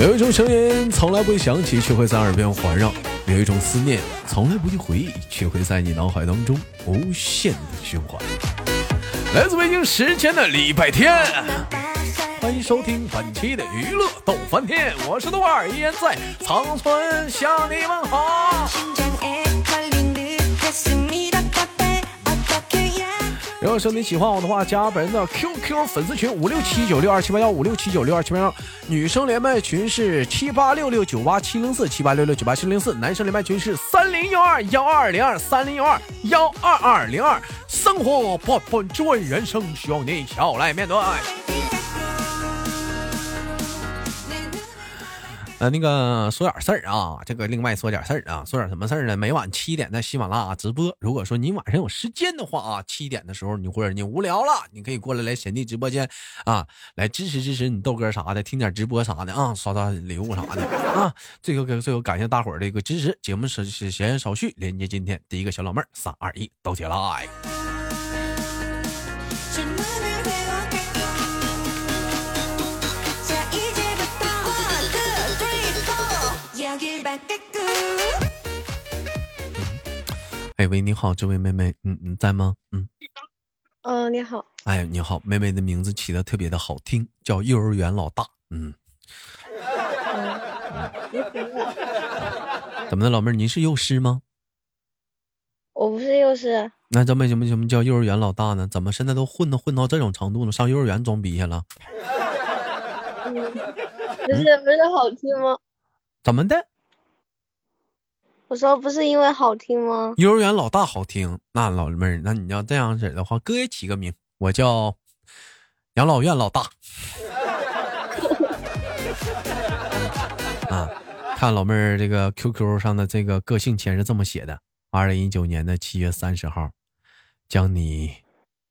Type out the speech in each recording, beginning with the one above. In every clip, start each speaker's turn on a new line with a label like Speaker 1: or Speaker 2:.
Speaker 1: 有一种声音从来不会响起，却会在耳边环绕；有一种思念从来不去回忆，却会在你脑海当中无限的循环。来自北京时间的礼拜天，欢迎收听本期的娱乐逗翻天，我是豆瓣儿，依然在长春向你们好。如果说你喜欢我的话，加本人的 QQ 粉丝群五六七九六二七八幺五六七九六二七八幺，女生连麦群是七八六六九八七零四七八六六九八七零四，男生连麦群是三零幺二幺二零二三零幺二幺二二零二。生活不不追，人生需要你笑来面对。呃，那个说点事儿啊，这个另外说点事儿啊，说点什么事儿呢？每晚七点在喜马拉雅直播。如果说你晚上有时间的话啊，七点的时候你或者你无聊了，你可以过来来贤弟直播间啊，来支持支持你豆哥啥的，听点直播啥的啊，刷刷礼物啥的啊。最后最后感谢大伙儿的一个支持。节目是是闲言少叙，连接今天第一个小老妹儿，三二一，都起来。哎喂，你好，这位妹妹，嗯，你在吗？嗯，
Speaker 2: 嗯，你好。
Speaker 1: 哎，你好，妹妹的名字起的特别的好听，叫幼儿园老大。嗯。怎么的，老妹儿，您是幼师吗？
Speaker 2: 我不是幼师。
Speaker 1: 那怎么什么什么叫幼儿园老大呢？怎么现在都混到混到这种程度了？上幼儿园装逼去了？
Speaker 2: 嗯不是不是好听吗？
Speaker 1: 怎么的？
Speaker 2: 我说不是因为好听吗？
Speaker 1: 幼儿园老大好听，那老妹儿，那你要这样式的话，哥也起个名，我叫养老院老大。啊，看老妹儿这个 QQ 上的这个个性签是这么写的：二零一九年的七月三十号，将你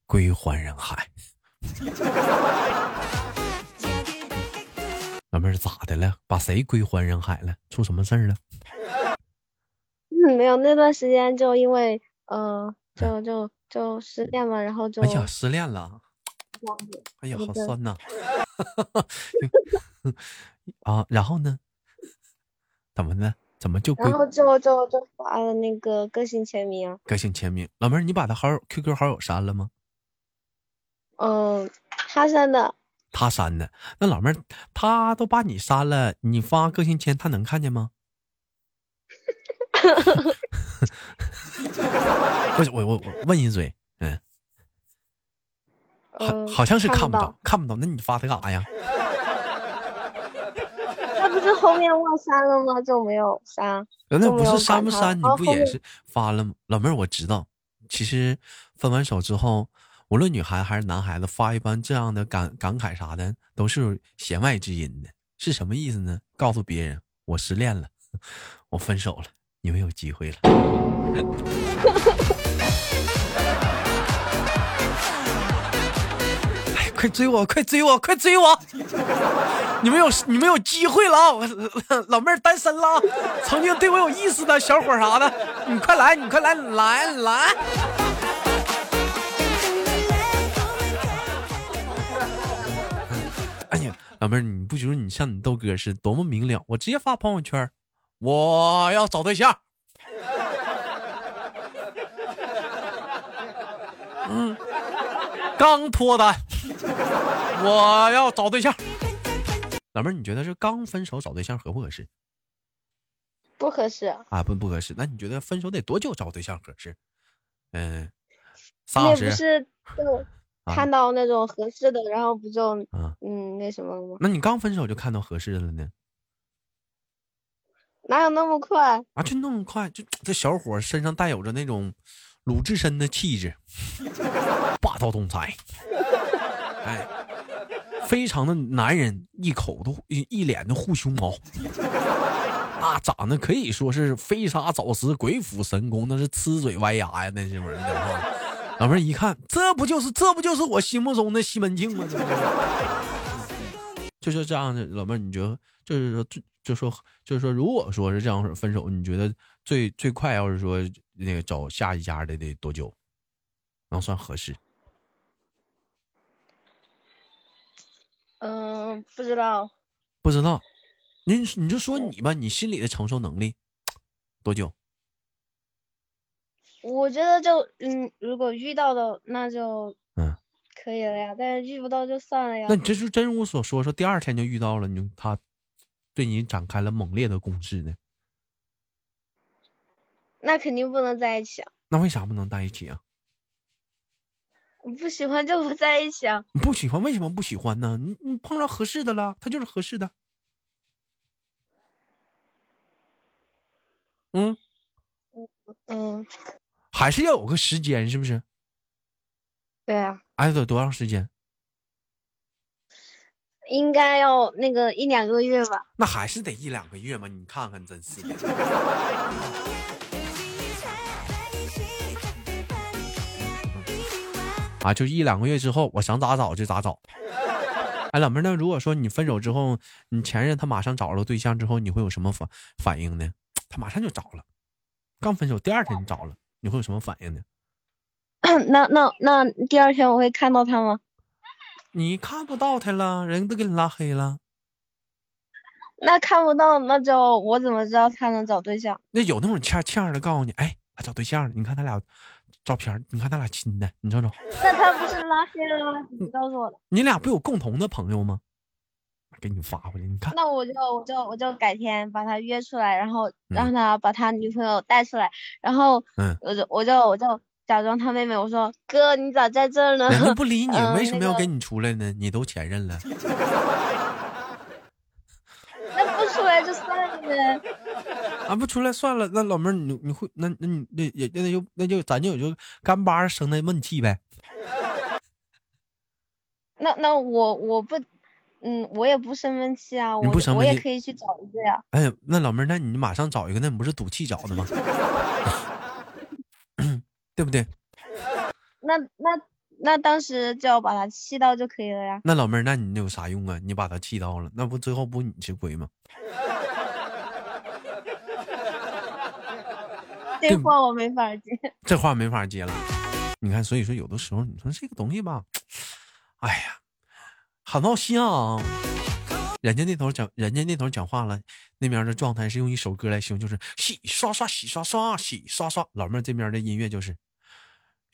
Speaker 1: 归还人海。老妹儿咋的了？把谁归还人海了？出什么事儿了？
Speaker 2: 没有，那段时间就因为呃，就就就失恋嘛，然后就
Speaker 1: 哎呀，失恋了，哎呀，好酸呐！啊，然后呢？怎么呢？怎么就
Speaker 2: 然后就就就发了那个个性签名。
Speaker 1: 个性签名，老妹儿，你把他好友 QQ 好友删了吗？
Speaker 2: 嗯，他删的。
Speaker 1: 他删的。那老妹儿，他都把你删了，你发个性签，他能看见吗？不是我我我问一嘴，嗯，好好像是看不到看不到，那你发他干啥呀？
Speaker 2: 他不是后面忘删了吗？就没有删。
Speaker 1: 那不是删不删？你不也是发了吗？老妹儿，我知道，其实分完手之后，无论女孩子还是男孩子，发一般这样的感感慨啥的，都是弦外之音的。是什么意思呢？告诉别人我失恋了，我分手了。你们有机会了！哎，快追我，快追我，快追我！你们有你们有机会了啊！老妹儿单身了，曾经对我有意思的小伙啥的，你快来，你快来，来来！哎呀，老妹儿，你不觉得你像你豆哥似的多么明了？我直接发朋友圈。我要找对象。嗯，刚脱单，我要找对象。老妹儿，你觉得是刚分手找对象合不合适？
Speaker 2: 不合适
Speaker 1: 啊，不不合适。那你觉得分手得多久找对象合适？嗯，仨小时。
Speaker 2: 不是就看到那种合适的，然后不就嗯那什么了吗？
Speaker 1: 那你刚分手就看到合适的了呢？
Speaker 2: 哪有那么快
Speaker 1: 啊？就那么快？就这小伙身上带有着那种鲁智深的气质，霸道总裁，哎，非常的男人，一口都一一脸的护胸毛，啊，长得可以说是飞沙走石、鬼斧神工，那是呲嘴歪牙呀，那是玩意儿。老妹儿一看，这不就是这不就是我心目中的西门庆吗？就是 这样的，老妹儿，你觉得就是说最。就说就是说，如果说是这样分手，你觉得最最快要是说那个找下一家的得多久能算合适？
Speaker 2: 嗯，不知道，
Speaker 1: 不知道。你你就说你吧，你心里的承受能力多久？
Speaker 2: 我觉得就嗯，如果遇到的那就
Speaker 1: 嗯，
Speaker 2: 可以了呀，但是遇不到就算了呀
Speaker 1: 那。你这就真如我所说，说第二天就遇到了，你就他对你展开了猛烈的攻势呢？
Speaker 2: 那肯定不能在一起啊！
Speaker 1: 那为啥不能在一起啊？
Speaker 2: 我不喜欢就不在一起啊！
Speaker 1: 你不喜欢，为什么不喜欢呢？你你碰到合适的了，他就是合适的。嗯，
Speaker 2: 嗯，
Speaker 1: 还是要有个时间，是不是？
Speaker 2: 对啊，
Speaker 1: 挨得多长时间？
Speaker 2: 应该要那个一两个月吧。
Speaker 1: 那还是得一两个月嘛。你看看，真是的。啊，就一两个月之后，我想咋找就咋找。哎，老妹儿，那如果说你分手之后，你前任他马上找了对象之后，你会有什么反反应呢？他马上就找了，刚分手第二天就找了，你会有什么反应呢？
Speaker 2: 那那那第二天我会看到他吗？
Speaker 1: 你看不到他了，人都给你拉黑了。
Speaker 2: 那看不到，那就我怎么知道他能找对象？
Speaker 1: 那有那种欠欠的告诉你，哎，他找对象了，你看他俩照片，你看他俩亲的，你瞅瞅，
Speaker 2: 那他不是拉黑了吗？你告诉我的。
Speaker 1: 你俩不有共同的朋友吗？给你发回来，你看。
Speaker 2: 那我就我就我就改天把他约出来，然后
Speaker 1: 嗯
Speaker 2: 让他把他女朋友带出来，然后
Speaker 1: 嗯
Speaker 2: 我就我就我就假装他妹妹，我说哥你咋在这儿呢？
Speaker 1: 人家不理你，
Speaker 2: 嗯
Speaker 1: 为什么要跟你出来呢？你都前任了，
Speaker 2: 那不出来就算了呗。
Speaker 1: 啊，不出来算了。那老妹儿，你你会那那你那也那就那就咱就有就干巴生那闷气呗。
Speaker 2: 那那我我不，嗯，我也不生闷气啊，我
Speaker 1: 你不生
Speaker 2: 我
Speaker 1: 闷气
Speaker 2: 也可以去找一个呀。
Speaker 1: 哎呀，那老妹儿，那你马上找一个，那你不是赌气找的吗？对不对？
Speaker 2: 那那那当时就要把他气到就可以了呀。
Speaker 1: 那老妹儿，那你有啥用啊？你把他气到了，那不最后不你吃亏吗？
Speaker 2: 这话我没法接。
Speaker 1: 这话没法接了。你看，所以说有的时候你说这个东西吧，哎呀，好闹心啊！人家那头讲，人家那头讲话了，那边的状态是用一首歌来形容，就是洗刷刷，洗刷刷，洗刷刷。老妹儿这边的音乐就是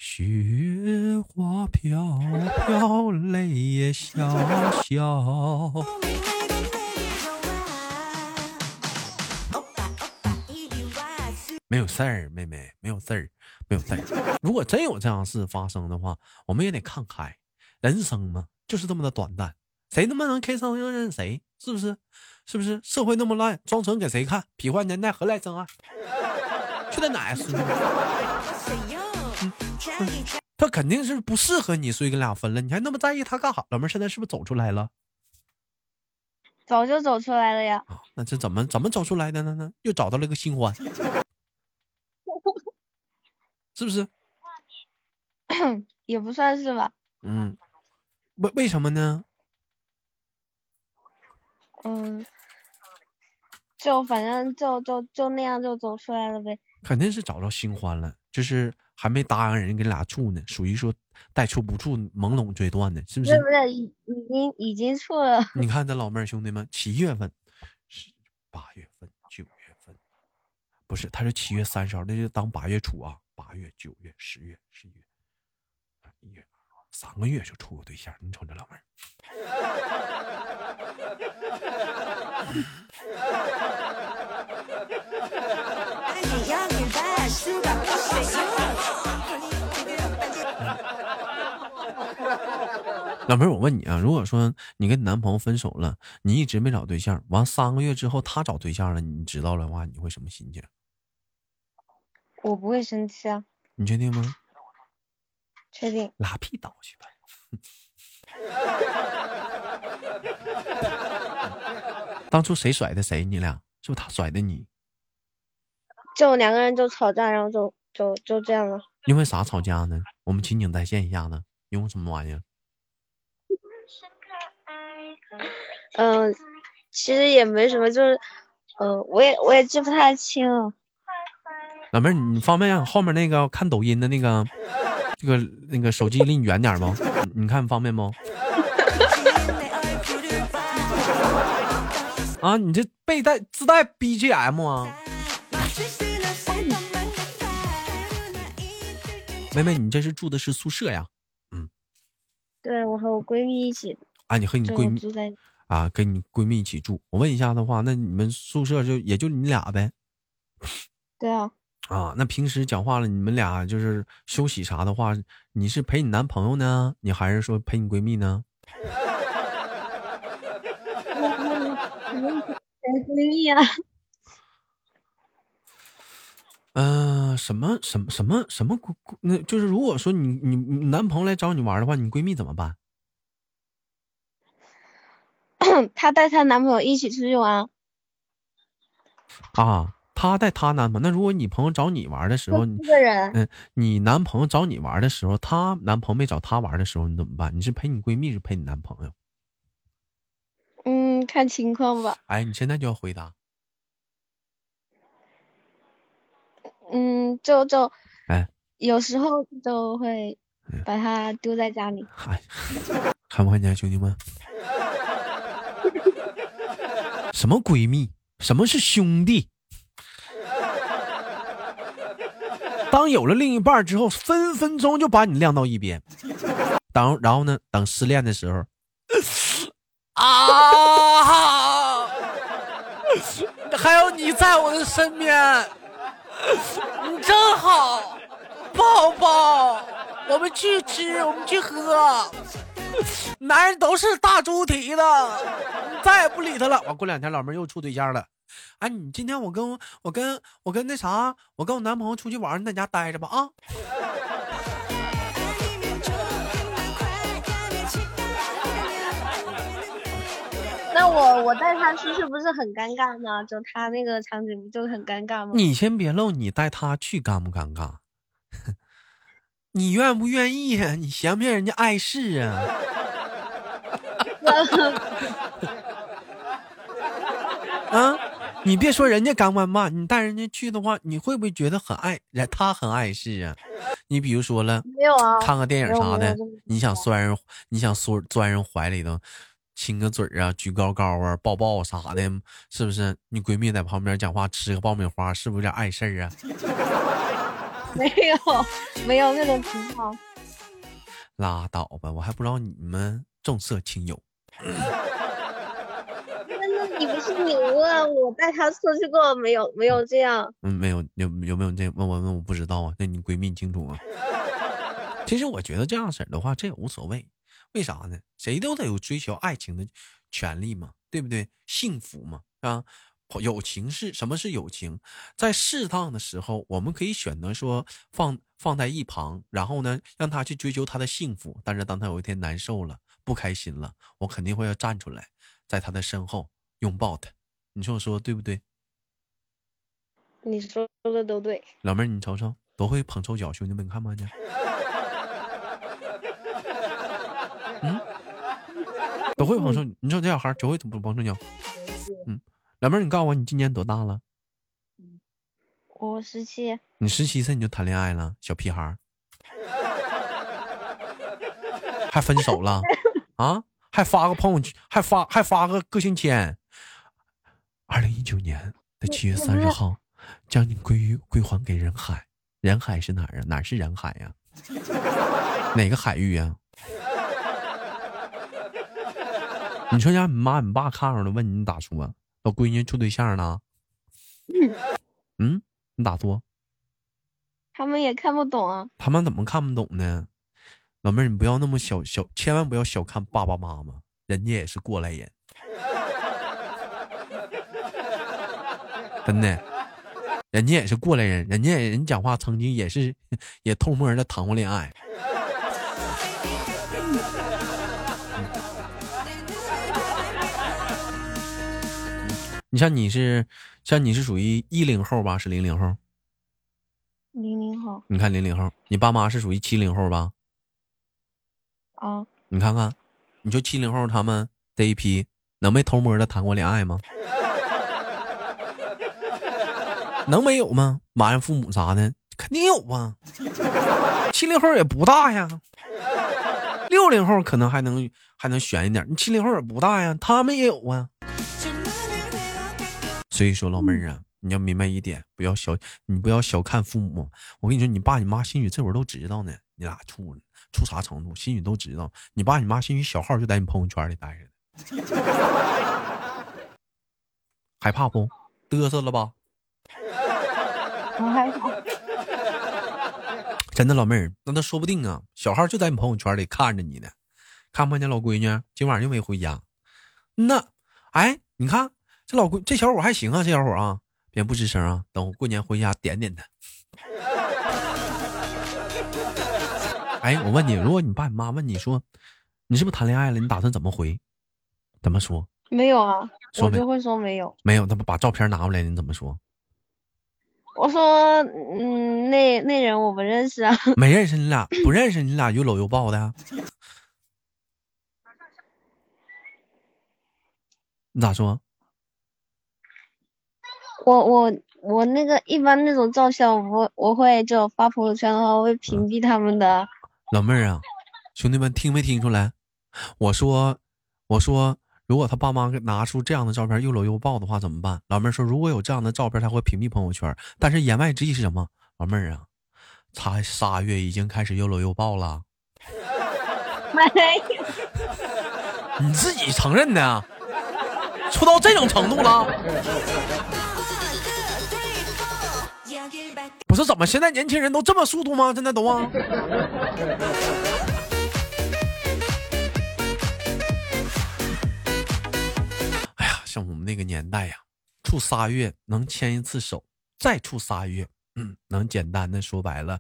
Speaker 1: 雪花飘飘，泪也潇潇。没有事儿，妹妹，没有事儿，没有事儿。如果真有这样事发生的话，我们也得看开。人生嘛，就是这么的短暂，谁他妈能开上就认谁，是不是？是不是？社会那么烂，装纯给谁看？彼换年代何来真爱？去他奶孙！他肯定是不适合你，所以跟俩分了。你还那么在意他干啥？老妹儿现在是不是走出来了？
Speaker 2: 早就走出来了呀。
Speaker 1: 啊，那这怎么怎么走出来的呢？呢，又找到了个新欢，是不是？
Speaker 2: 也不算是吧。
Speaker 1: 嗯，为为什么呢？
Speaker 2: 嗯，就反正就就就那样就走出来了呗。
Speaker 1: 肯定是找着新欢了，就是还没答应人跟俩处呢，属于说带处不处，懵懂追断的，是不是？
Speaker 2: 不是不是，已已经已经处了。
Speaker 1: 你看这老妹儿兄弟们，七月份、是八月份、九月份，不是，他是七月三十号，那就当八月初啊，八月、九月、十月、十一月、一月、三个月就处个对象，你瞅这老妹儿。老妹儿，我问你啊，如果说你跟你男朋友分手了，你一直没找对象，完三个月之后他找对象了，你知道的话，你会什么心情？
Speaker 2: 我不会生气啊，
Speaker 1: 你确定吗？
Speaker 2: 确定。
Speaker 1: 拉屁倒去吧！当初谁甩的谁？你俩是不是他甩的你？
Speaker 2: 就两个人就吵架，然后就就就这样了。
Speaker 1: 因为啥吵架呢？我们情景再现一下呢？因为什么玩意儿？
Speaker 2: 嗯、其实也没什么，就是，嗯、我也我也记不太清了。
Speaker 1: 老妹儿，你方便让后面那个看抖音的那个这个那个手机离你远点吗？你 你看方便不？啊，你这背带自带 BGM 啊？妹妹，你这是住的是宿舍呀？嗯，
Speaker 2: 对我和我闺蜜一起。
Speaker 1: 啊，你和你闺蜜
Speaker 2: 住在
Speaker 1: 啊，跟你闺蜜一起住。我问一下的话，那你们宿舍就也就你俩呗？
Speaker 2: 对啊。
Speaker 1: 啊，那平时讲话了，你们俩就是休息啥的话，你是陪你男朋友呢，你还是说陪你闺蜜呢？
Speaker 2: 陪闺蜜啊。
Speaker 1: 嗯，什么什么什么什么那就是如果说你你男朋友来找你玩的话，你闺蜜怎么办？
Speaker 2: 她带她男朋友一起出去玩。
Speaker 1: 啊，她带她男朋友。那如果你朋友找你玩的时候，
Speaker 2: 一个人。
Speaker 1: 嗯，你男朋友找你玩的时候，她男朋友没找她玩的时候，你怎么办？你是陪你闺蜜，是陪你男朋友？
Speaker 2: 嗯，看情况吧。
Speaker 1: 哎，你现在就要回答。
Speaker 2: 嗯，就就，
Speaker 1: 哎，
Speaker 2: 有时候就会把它丢在家里。
Speaker 1: 嗨，看不看见兄弟们？什么闺蜜？什么是兄弟？当有了另一半之后，分分钟就把你晾到一边。等，然后呢？等失恋的时候，啊，还有你在我的身边。你 真好，宝宝，我们去吃，我们去喝。男人都是大猪蹄子，再也不理他了。完过两天，老妹又处对象了。哎，你今天我跟我跟我跟那啥，我跟我男朋友出去玩，你在家待着吧啊。
Speaker 2: 我 我带他出去是不是很尴尬吗？就他那个场景不就很尴尬吗？
Speaker 1: 你先别露，你带他去尴不尴尬？你愿不愿意呀？你嫌不嫌人家碍事啊？啊！你别说人家干不尴尬，你带人家去的话，你会不会觉得很碍人？他很碍事啊？你比如说了，
Speaker 2: 没有啊？
Speaker 1: 看个电影啥的，你想钻人，你想钻钻人怀里头。亲个嘴啊，举高高啊，抱抱啥的，是不是？你闺蜜在旁边讲话，吃个爆米花，是不是有点碍事儿啊？
Speaker 2: 没有，没有那种情况。
Speaker 1: 拉倒吧，我还不知道你们重色轻友。
Speaker 2: 那你不是牛啊我带她出去过没有？没有这样。
Speaker 1: 嗯，没有，有有没有这问我问我不知道啊？那你闺蜜清楚啊？其实我觉得这样式儿的话，这也无所谓。为啥呢？谁都得有追求爱情的权利嘛，对不对？幸福嘛，啊，友情是什么是友情？在适当的时候，我们可以选择说放放在一旁，然后呢，让他去追求他的幸福。但是当他有一天难受了、不开心了，我肯定会要站出来，在他的身后拥抱他。你说我说对不对？
Speaker 2: 你说的都对。
Speaker 1: 老妹儿，你瞅瞅，多会捧臭脚，兄弟们，你看没见？都会捧臭，你说这小孩就会捧捧臭脚。嗯，老妹儿，你告诉我，你今年多大了？
Speaker 2: 我十七。
Speaker 1: 你十七岁你就谈恋爱了，小屁孩还分手了啊？还发个朋友圈，还发还发个个性签。二零一九年的七月三十号，将你归于归还给人海。人海是哪儿啊？哪是人海呀？哪个海域呀？你说让你妈你爸看着了，问你你咋说？老闺女处对象呢？嗯，你咋说？
Speaker 2: 他们也看不懂啊。
Speaker 1: 他们怎么看不懂呢？老妹儿，你不要那么小小，千万不要小看爸爸妈妈，人家也是过来人。真的，人家也是过来人，人家人讲话曾经也是也偷摸的谈过恋爱。你像你是，像你是属于一零后吧？是零零后？
Speaker 2: 零零后。
Speaker 1: 你看零零后，你爸妈是属于七零后吧？
Speaker 2: 啊。
Speaker 1: 你看看，你说七零后他们这一批能没偷摸的谈过恋爱吗？能没有吗？埋怨父母啥的，肯定有啊。七零后也不大呀，六零后可能还能还能悬一点，你七零后也不大呀，他们也有啊。所以说，老妹儿啊，你要明白一点，不要小，你不要小看父母。我跟你说，你爸你妈兴许这会儿都知道呢，你俩处处啥程度，兴许都知道。你爸你妈兴许小号就在你朋友圈里待着呢，害怕不？嘚瑟了吧？
Speaker 2: 我害怕。
Speaker 1: 真的，老妹儿，那他说不定啊，小号就在你朋友圈里看着你呢，看不看见老闺女今晚又没回家？那，哎，你看这老闺这小伙还行啊，这小伙啊，别不吱声啊，等我过年回家点点他。哎，我问你，如果你爸你妈问你说，你是不是谈恋爱了？你打算怎么回？怎么说？
Speaker 2: 没有啊，我就会说没有。
Speaker 1: 没有，他不把照片拿过来，你怎么说？
Speaker 2: 我说，嗯，那那人我不认识啊。
Speaker 1: 没认识你俩，不认识你俩又搂又抱的，你 咋说？
Speaker 2: 我我我那个一般那种照相，我我会就发朋友圈的话，我会屏蔽他们的。
Speaker 1: 老妹儿啊，兄弟们听没听出来？我说，我说，如果他爸妈拿出这样的照片又搂又抱的话怎么办？老妹儿说，如果有这样的照片，他会屏蔽朋友圈。但是言外之意是什么？老妹儿啊，才仨月已经开始又搂又抱了，
Speaker 2: 没有，
Speaker 1: 你自己承认的，出到这种程度了。我说怎么现在年轻人都这么速度吗？现在都啊。哎呀，像我们那个年代呀，处仨月能牵一次手，再处仨月，嗯，能简单的说白了，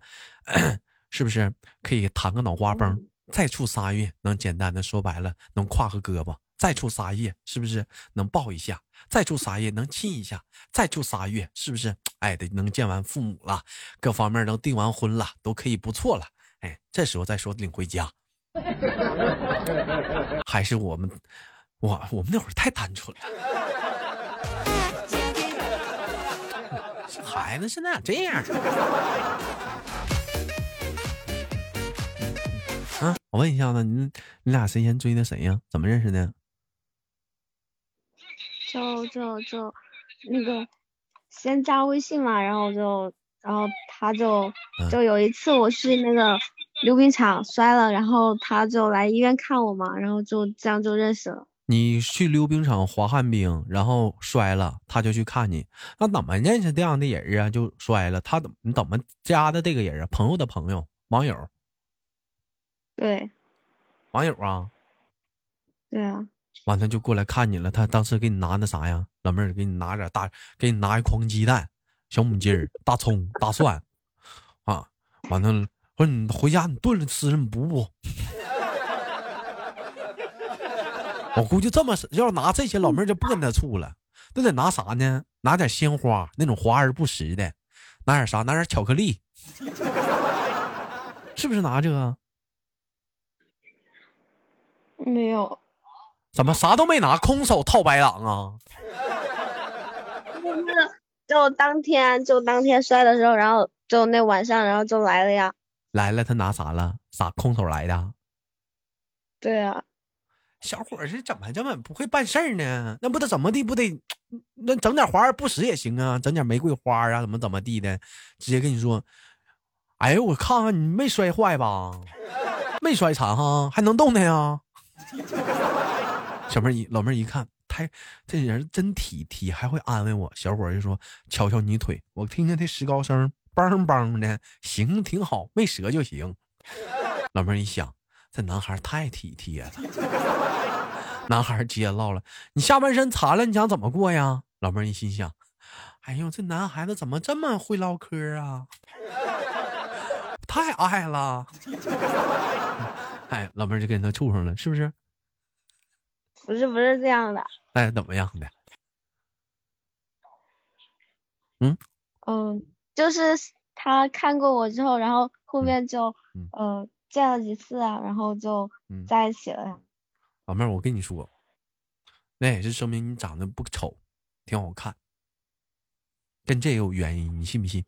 Speaker 1: 是不是可以弹个脑瓜崩？再处仨月，能简单的说白了，能挎个胳膊；再处仨月，是不是能抱一下？再处仨月，能亲一下；再处仨月，是不是哎得能见完父母了，各方面都订完婚了，都可以不错了。哎，这时候再说领回家，还是我们，我我们那会儿太单纯了。这孩子现在咋这样？啊，我问一下子，你你俩谁先追的谁呀？怎么认识的？
Speaker 2: 就就就那个先加微信嘛，然后就然后他就
Speaker 1: 嗯
Speaker 2: 就有一次我去那个溜冰场摔了，然后他就来医院看我嘛，然后就这样就认识了。
Speaker 1: 你去溜冰场滑旱冰，然后摔了，他就去看你。那怎么认识这样的人啊？就摔了，他怎么你怎么加的这个人啊？朋友的朋友，网友，
Speaker 2: 对
Speaker 1: 网友啊。
Speaker 2: 对啊，
Speaker 1: 完他就过来看你了。他当时给你拿那啥呀，老妹儿给你拿点大，给你拿一筐鸡蛋、小母鸡儿、大葱、大蒜，啊，完了，说你回家你炖了吃，你补补。我估计这么要是拿这些，老妹儿就不跟他处了，那得拿啥呢？拿点鲜花，那种华而不实的，拿点啥？拿点巧克力，是不是拿这个？
Speaker 2: 没有，
Speaker 1: 怎么啥都没拿，空手套白狼啊？
Speaker 2: 就当天就当天摔的时候，然后就那晚上，然后就来了呀。
Speaker 1: 来了，他拿啥了？啥空手来的？
Speaker 2: 对啊，
Speaker 1: 小伙儿是怎么这么不会办事儿呢？那不得怎么地不得，那整点华而不实也行啊，整点玫瑰花啊，怎么怎么地的，直接跟你说，哎呦，我看看你没摔坏吧？没摔残哈，还能动弹呀？小妹一老妹一看，太这人真体贴，还会安慰我。小伙就说：“瞧瞧你腿，我听见这石膏声，梆梆的，行，挺好，没折就行。”老妹一想，这男孩太体贴了。男孩接着唠了：“你下半身残了，你想怎么过呀？”老妹一心想：“哎呦，这男孩子怎么这么会唠嗑啊？太爱了。”哎，老妹就跟他处上了，是不是？
Speaker 2: 不是不是这样的，
Speaker 1: 哎，怎么样的？
Speaker 2: 嗯嗯，就是他看过我之后，然后后面就
Speaker 1: 嗯
Speaker 2: 呃见了几次啊，然后就
Speaker 1: 嗯
Speaker 2: 在一起了呀。
Speaker 1: 老妹儿，我跟你说，那也是说明你长得不丑，挺好看，跟这也有原因，你信不信？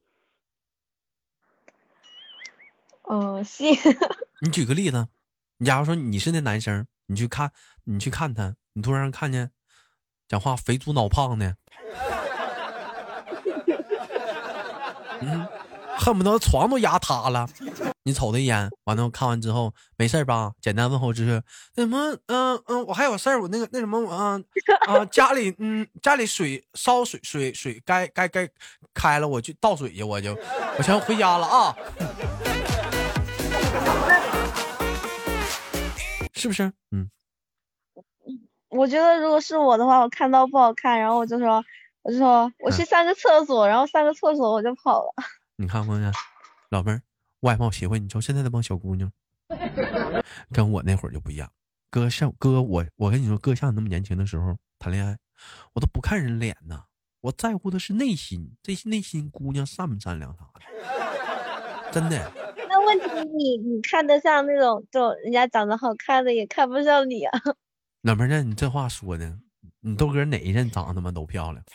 Speaker 2: 嗯，信。
Speaker 1: 你举个例子，你假如说你是那男生，你去看你去看他你突然看见讲话肥猪脑胖的。嗯恨不得床都压塌了。你瞅他一眼完了看完之后没事吧？简单问候就是那什么嗯嗯我还有事我那个那什么我嗯嗯家里嗯家里水烧水水水该该该开了我去倒水去我就我先回家了啊。是不是？嗯，
Speaker 2: 我觉得如果是我的话，我看到不好看，然后我就说，我就说我去上个厕所，然后上个厕所我就跑了。
Speaker 1: 你看看，老妹儿，外貌协会，你瞅现在那帮小姑娘，跟我那会儿就不一样。哥像哥，我我跟你说，哥像你那么年轻的时候谈恋爱，我都不看人脸呐，我在乎的是内心，这内心姑娘善不善良啥的，真的。
Speaker 2: 问题你你看得上那种就人家长得好看的，也看不上你啊。
Speaker 1: 老妹儿，你这话说的，你豆哥哪一任长得他妈都漂亮？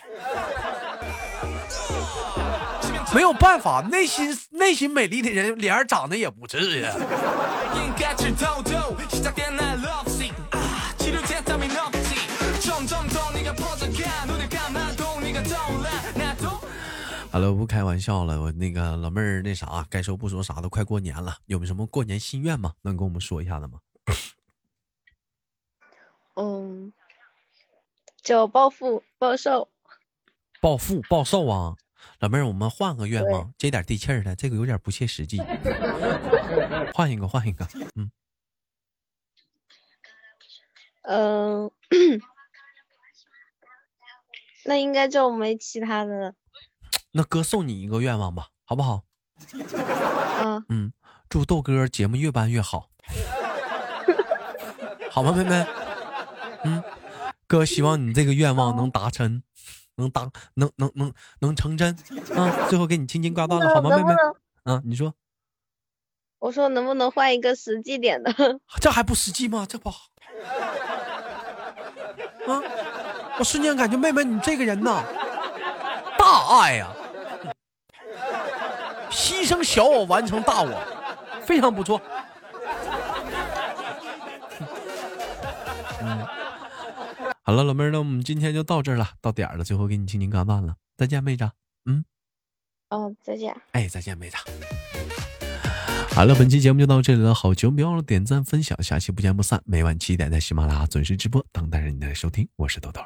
Speaker 1: 没有办法，内心内心美丽的人脸长得也不至呀。了，不开玩笑了。我那个老妹儿，那啥，该说不说，啥都快过年了，有没有什么过年心愿吗？能跟我们说一下的吗？
Speaker 2: 嗯，叫暴富暴瘦。
Speaker 1: 暴富暴瘦啊！老妹儿，我们换个愿望，接点地气儿的，这个有点不切实际。换一个，换一个。嗯。
Speaker 2: 嗯，那应该就没其他的。
Speaker 1: 那哥送你一个愿望吧，好不好？
Speaker 2: 嗯
Speaker 1: 嗯，祝豆哥节目越办越好，好吗，妹妹？嗯，哥希望你这个愿望能达成，能达能能能能成真啊！最后给你轻轻挂断了，好吗，妹妹？啊，你说？
Speaker 2: 我说能不能换一个实际点的？
Speaker 1: 这还不实际吗？这不好啊！我瞬间感觉妹妹你这个人呐，大爱呀！牺牲小我完成大我，非常不错。嗯，好了，老妹儿，那我们今天就到这儿了，到点儿了，最后给你轻轻干饭了，再见，妹子。
Speaker 2: 嗯，哦，再见。
Speaker 1: 哎，再见，妹子。好了，本期节目就到这里了，好节目别忘了点赞分享，下期不见不散。每晚七点在喜马拉雅准时直播，等待着你的收听，我是豆豆。